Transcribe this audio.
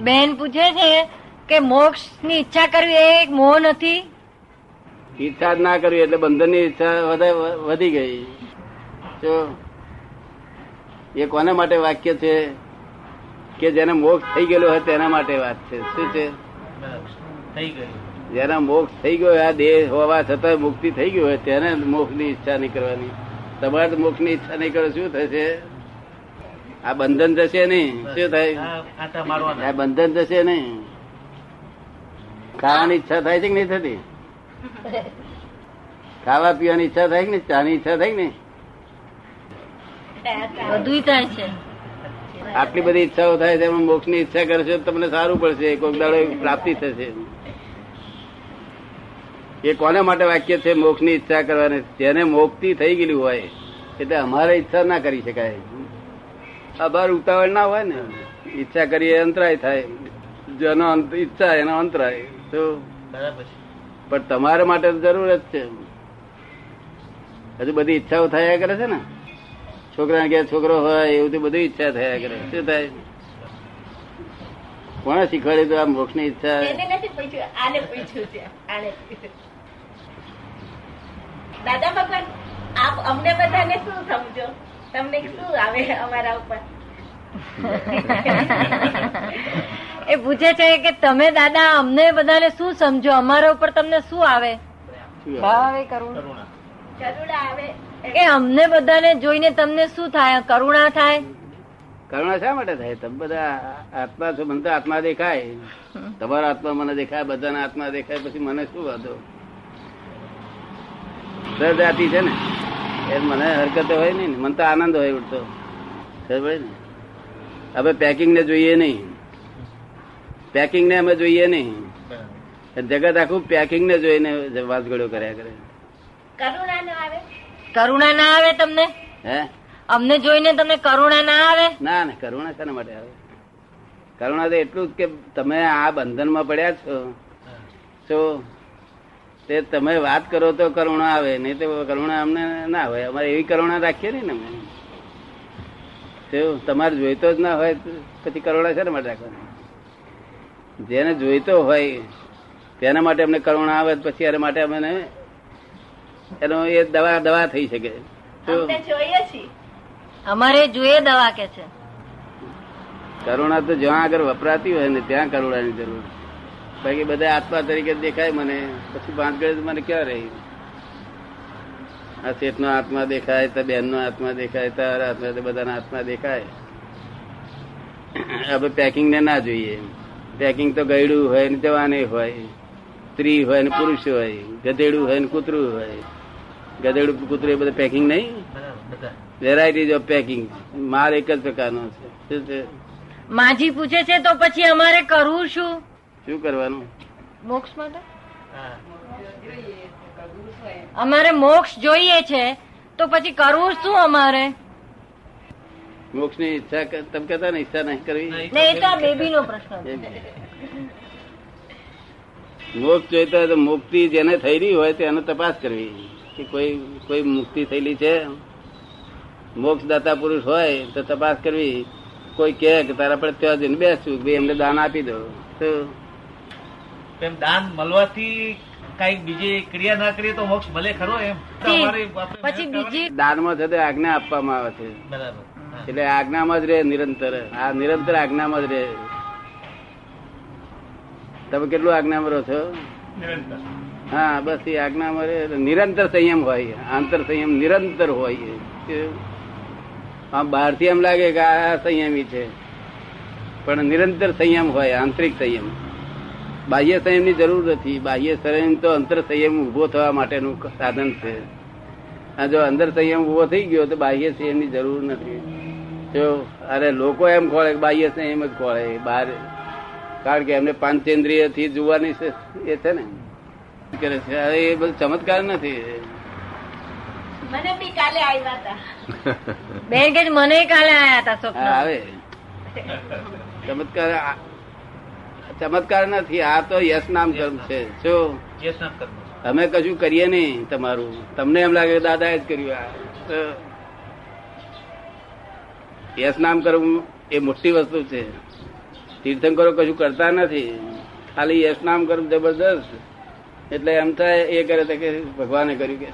બેન પૂછે છે કે મોક્ષની ઈચ્છા કરવી એ મોહ નથી? ઈચ્છા ના કરવી એટલે બંધનની ઈચ્છા વધી ગઈ. જો, એ કોને માટે વાક્ય છે? કે જેને મોક્ષ થઈ ગયેલો હોય તેના માટે વાત છે. શું છે? જેના મોક્ષ થઈ ગયો આ દેહ હોવા છતાં મુક્તિ થઈ ગયું હોય, તેને મોક્ષની ઈચ્છા નહીં કરવાની. તમારે મોક્ષની ઈચ્છા નહીં કરો, શું થશે? આ બંધન જશે નહીં. શું થાય? આ આટા મારવાના. આ બંધન જશે નહીં. ખાવાની ઈચ્છા થાય છે કે નહીં થતી? ખાવા પીવાની ઈચ્છા થાય કે નહીં? ચાની ઈચ્છા થાય કે નહીં? બધું થાય છે. આટલી બધી ઈચ્છાઓ થાય છે મોક્ષની ઈચ્છા કરશો તો તમને સારું પડશે. કોઈક દાડો પ્રાપ્તિ થશે. એ કોને માટે વાક્ય છે? મોક્ષની ઈચ્છા કરવાની. જેને મોક્તિ થઈ ગયેલી હોય એટલે અમારે ઈચ્છા ના કરી શકાય. અભાર ઉતાવળ ના હોય ને ઈચ્છા કરીએ અંતરાય થાય. જેનો ઈચ્છા એનો અંતરાય. તો બરાબર પણ તમારા માટે તો જરૂર જ છે. હજુ બધી ઈચ્છાઓ થયા કરે છે ને? છોકરા કે છોકરો હોય એવું તો બધી ઈચ્છા થયા કરે. શું થાય? કોણે શીખવાડ્યું તો આ મોક્ષની ઈચ્છા? એને નથી પૂછ્યું આને પૂછ્યું છે આને પૂછ્યું. દાદા ભગવાન આપ અમને બધાને શું સમજો? તમને શું આવે અમારા ઉપર? એ પૂછે છે કે તમે દાદા અમને બધાને શું સમજો? અમારા ઉપર તમને શું આવે? ભાવ કરુણા? આવે. અમને બધાને જોઈને તમને શું થાય? કરુણા થાય? કરુણા શા માટે થાય? તમે બધા આત્મા છો મને તો આત્મા દેખાય. તમારો આત્મા મને દેખાય બધાના આત્મા દેખાય પછી મને શું વાંધો? સહજાતિ છે ને? એ મને હરકત હોય નહીં મને તો આનંદ હોય ઉઠતો ખબર ને? હવે પેકિંગ ને જોઈએ નહીં. પેકિંગ ને અમે જોઈએ નહીં. જગત આખું પેકિંગ ને જોઈને વાસગડો કર્યા કરે. કરુણા ના આવે? કરુણા ના આવે તમને? હે? અમને જોઈને તમને કરુણા ના આવે? ના ના કરુણા શાના માટે આવે? કરુણા તો એટલું જ કે તમે આ બંધનમાં પડ્યા છો. તો તે તમે વાત કરો તો કરુણા આવે નહીં તો કરુણા અમને ના હોય. અમારે એવી કરુણા રાખીએ નહીં ને અમે. તમારે જોઈતો જ ના હોય પછી કરુણા ને માટે રાખવાની? જેને જોઈતો હોય તેના માટે અમને કરુણા આવે પછી એના માટે અમે એનો એ દવા દવા થઈ શકે. અમને અમારે જોઈએ દવા કે છે. કરુણા તો જ્યાં આગળ વપરાતી હોય ને ત્યાં કરુણાની જરૂર. બાકી બધા આત્મા તરીકે દેખાય મને. પછી ગળે મને ક્યાં રહી? આ શેઠ નો આત્મા દેખાય, તો બેન નો આત્મા દેખાય તારા આત્મા બધાના આત્મા દેખાય. હવે પેકિંગ ને જોઈએ. પેકિંગ તો ગયડું હોય ને જવાને હોય, સ્ત્રી હોય ને પુરુષ હોય, ગધેડું હોય ને કૂતરું હોય. ગધેડું કૂતરું એ બધું પેકિંગ નહીં? વેરાયટીઝ ઓફ પેકિંગ માલ એક જ પ્રકારનો છે? માજી પૂછે છે તો પછી અમારે કરવું શું? શું કરવાનું? મોક્ષ માટે? અમારે મોક્ષ જોઈએ છે. તો પછી કરવું શું અમારે? મોક્ષની ઈચ્છા તમે કહેતા ને ઈચ્છા નહીં કરવી? એ તો બેબી નો પ્રશ્ન મોક્ષ જોઈતા હોય તો મુક્તિ જેને થયેલી હોય તેને તપાસ કરવી. કે કોઈ કોઈ મુક્તિ થયેલી છે? મોક્ષ દાતા પુરુષ હોય તો તપાસ કરવી. કોઈ કે તારા પર ત્યાં જઈને બેસું ભાઈ એમને દાન આપી દો તો એમ દાન મળવાથી કઈ બીજી ક્રિયા ના કરીએ તો મોક્ષ મળે ખરો એમ? પછી બીજી દાનમાં છે તે આજ્ઞા આપવામાં આવે છે. બરાબર. એટલે આજ્ઞામાં જ રહે નિરંતર. આ નિરંતર આજ્ઞામાં જ રહે. તમે કેટલું આજ્ઞામાં રહો છો? હા બસ એ આજ્ઞામાં રહે. એટલે નિરંતર સંયમ હોય. આંતર સંયમ નિરંતર હોય. કે આમ બહારથી એમ લાગે કે આ સંયમી છે. પણ નિરંતર સંયમ હોય આંતરિક સંયમ. બાહ્ય સંયમની જરૂર નથી. બાહ્ય સંયમ તો અંતર સંયમ ઊભો થવા માટેનું સાધન છે. આ જો અંદર સંયમ ઊભો થઈ ગયો તો બાહ્ય સંયમની જરૂર નથી. જો અરે લોકો એમ ખોળે બાહ્ય સંયમ જ ખોળે. બહાર કારણ કે એમને પાંચેન્દ્રિયથી જોવાની છે- એ છે ને. કરે છે? અરે એ બધું ચમત્કાર નથી. મને બી કાલે આવ્યા હતા બેન કે મને કાલે આવ્યા હતા આવે. ચમત્કાર આ- ચમત્કાર નથી આ તો યશ નામ કર્મ છે. જો અમે કશું કરીએ નહીં તમારું. તમને એમ લાગે દાદા જ કર્યું આ. યશ નામ કરવું એ મોટી વસ્તુ છે. તીર્થંકરો કશું કરતા નથી. ખાલી યશ નામ કરવું જબરદસ્ત. એટલે એમ થાય એ કરે તો કે ભગવાને કર્યું કે?